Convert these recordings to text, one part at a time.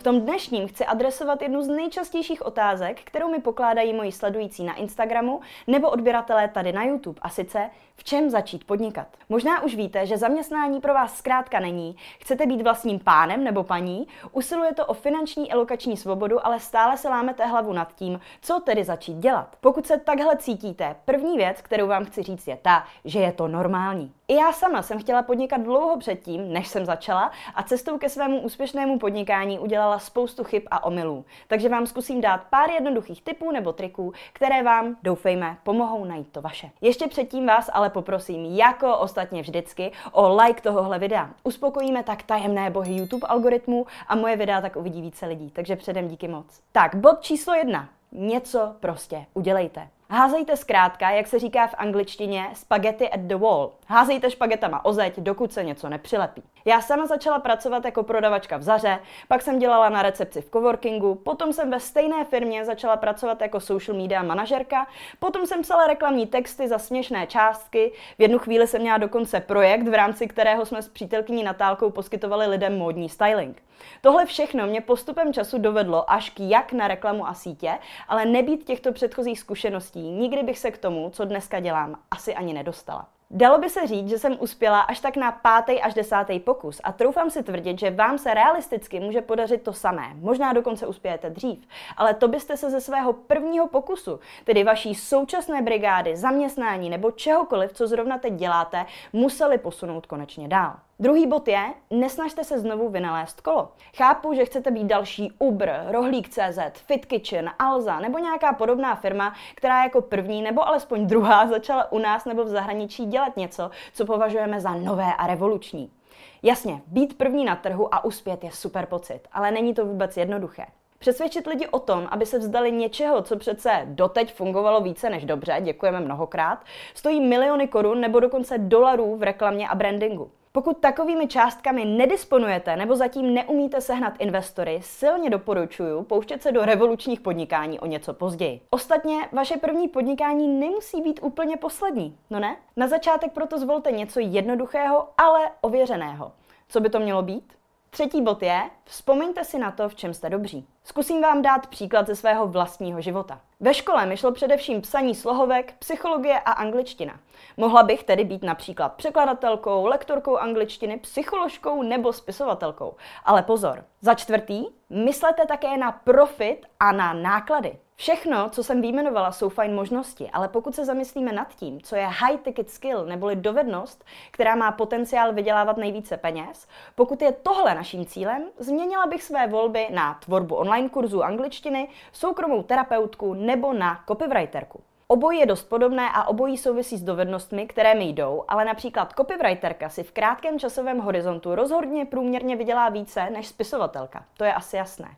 V tom dnešním chci adresovat jednu z nejčastějších otázek, kterou mi pokládají moji sledující na Instagramu nebo odběratelé tady na YouTube, a sice v čem začít podnikat. Možná už víte, že zaměstnání pro vás zkrátka není, chcete být vlastním pánem nebo paní, usiluje to o finanční elokační svobodu, ale stále se lámete hlavu nad tím, co tedy začít dělat. Pokud se takhle cítíte, první věc, kterou vám chci říct, je ta, že je to normální. I já sama jsem chtěla podnikat dlouho předtím, než jsem začala, a cestou ke svému úspěšnému podnikání udělala spoustu chyb a omylů. Takže vám zkusím dát pár jednoduchých tipů nebo triků, které vám, doufejme, pomohou najít to vaše. Ještě předtím vás ale poprosím, jako ostatně vždycky, o like tohohle videa. Uspokojíme tak tajemné bohy YouTube algoritmu a moje videa tak uvidí více lidí, takže předem díky moc. Tak, bod číslo jedna. Něco prostě udělejte. Házejte zkrátka, jak se říká v angličtině, spaghetti at the wall. Házejte špagetama o zeď, dokud se něco nepřilepí. Já sama začala pracovat jako prodavačka v Zaře, pak jsem dělala na recepci v coworkingu, potom jsem ve stejné firmě začala pracovat jako social media manažerka, potom jsem psala reklamní texty za směšné částky, v jednu chvíli jsem měla dokonce projekt, v rámci kterého jsme s přítelkyní Natálkou poskytovali lidem módní styling. Tohle všechno mě postupem času dovedlo až k jak na reklamu a sítě, ale nebýt těchto předchozích zkušeností, nikdy bych se k tomu, co dneska dělám, asi ani nedostala. Dalo by se říct, že jsem uspěla až tak na pátý až desátý pokus a troufám si tvrdit, že vám se realisticky může podařit to samé. Možná dokonce uspějete dřív, ale to byste se ze svého prvního pokusu, tedy vaší současné brigády, zaměstnání nebo čehokoliv, co zrovna teď děláte, museli posunout konečně dál. Druhý bod je, nesnažte se znovu vynalézt kolo. Chápu, že chcete být další Uber, Rohlík.cz, Fit Kitchen, Alza nebo nějaká podobná firma, která jako první nebo alespoň druhá začala u nás nebo v zahraničí dělat něco, co považujeme za nové a revoluční. Jasně, být první na trhu a uspět je super pocit, ale není to vůbec jednoduché. Přesvědčit lidi o tom, aby se vzdali něčeho, co přece doteď fungovalo více než dobře, děkujeme mnohokrát, stojí miliony korun nebo dokonce dolarů v reklamě a brandingu. Pokud takovými částkami nedisponujete nebo zatím neumíte sehnat investory, silně doporučuji pouštět se do revolučních podnikání o něco později. Ostatně, vaše první podnikání nemusí být úplně poslední, no ne? Na začátek proto zvolte něco jednoduchého, ale ověřeného. Co by to mělo být? Třetí bod je, vzpomeňte si na to, v čem jste dobří. Zkusím vám dát příklad ze svého vlastního života. Ve škole mi šlo především psaní slohovek, psychologie a angličtina. Mohla bych tedy být například překladatelkou, lektorkou angličtiny, psycholožkou nebo spisovatelkou. Ale pozor, za čtvrtý, myslete také na profit a na náklady. Všechno, co jsem vyjmenovala, jsou fajn možnosti, ale pokud se zamyslíme nad tím, co je high ticket skill neboli dovednost, která má potenciál vydělávat nejvíce peněz, pokud je tohle naším cílem, změnila bych své volby na tvorbu online kurzu angličtiny, soukromou terapeutku nebo na copywriterku. Obojí je dost podobné a obojí souvisí s dovednostmi, které mi jdou, ale například copywriterka si v krátkém časovém horizontu rozhodně průměrně vydělá více než spisovatelka. To je asi jasné.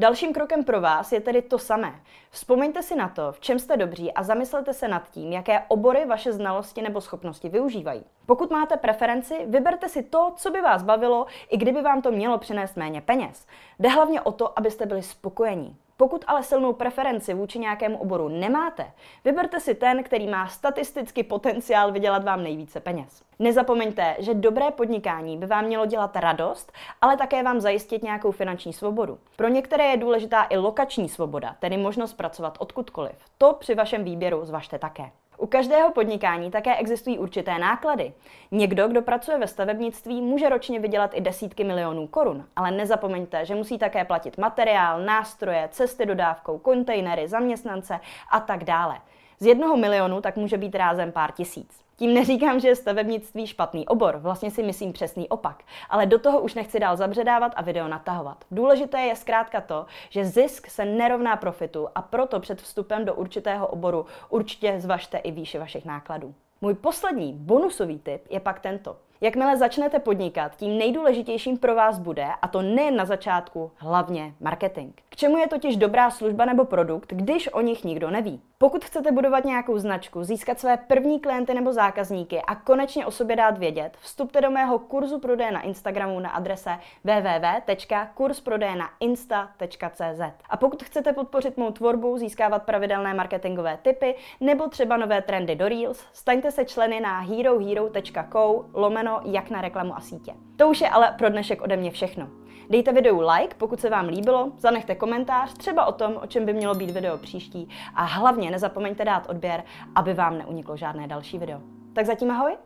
Dalším krokem pro vás je tedy to samé. Vzpomeňte si na to, v čem jste dobří a zamyslete se nad tím, jaké obory vaše znalosti nebo schopnosti využívají. Pokud máte preferenci, vyberte si to, co by vás bavilo, i kdyby vám to mělo přinést méně peněz. Jde hlavně o to, abyste byli spokojení. Pokud ale silnou preferenci vůči nějakému oboru nemáte, vyberte si ten, který má statisticky potenciál vydělat vám nejvíce peněz. Nezapomeňte, že dobré podnikání by vám mělo dělat radost, ale také vám zajistit nějakou finanční svobodu. Pro některé je důležitá i lokační svoboda, tedy možnost pracovat odkudkoliv. To při vašem výběru zvažte také. U každého podnikání také existují určité náklady. Někdo, kdo pracuje ve stavebnictví, může ročně vydělat i desítky milionů korun, ale nezapomeňte, že musí také platit materiál, nástroje, cesty dodávkou, kontejnery, zaměstnance a tak dále. Z jednoho milionu tak může být rázem pár tisíc. Tím neříkám, že je stavebnictví špatný obor, vlastně si myslím přesný opak, ale do toho už nechci dál zabředávat a video natahovat. Důležité je zkrátka to, že zisk se nerovná profitu a proto před vstupem do určitého oboru určitě zvažte i výši vašich nákladů. Můj poslední bonusový tip je pak tento. Jakmile začnete podnikat, tím nejdůležitějším pro vás bude, a to nejen na začátku, hlavně marketing. K čemu je totiž dobrá služba nebo produkt, když o nich nikdo neví? Pokud chcete budovat nějakou značku, získat své první klienty nebo zákazníky a konečně o sobě dát vědět, vstupte do mého kurzu prodeje na Instagramu na adrese www.kursprodejnainsta.cz. A pokud chcete podpořit mou tvorbu, získávat pravidelné marketingové tipy nebo třeba nové trendy do Reels, staňte se členy na herohero.co lomeno jak na reklamu a sítě. To už je ale pro dnešek ode mě všechno. Dejte videu like, pokud se vám líbilo, zanechte komentář třeba o tom, o čem by mělo být video příští a hlavně nezapomeňte dát odběr, aby vám neuniklo žádné další video. Tak zatím ahoj!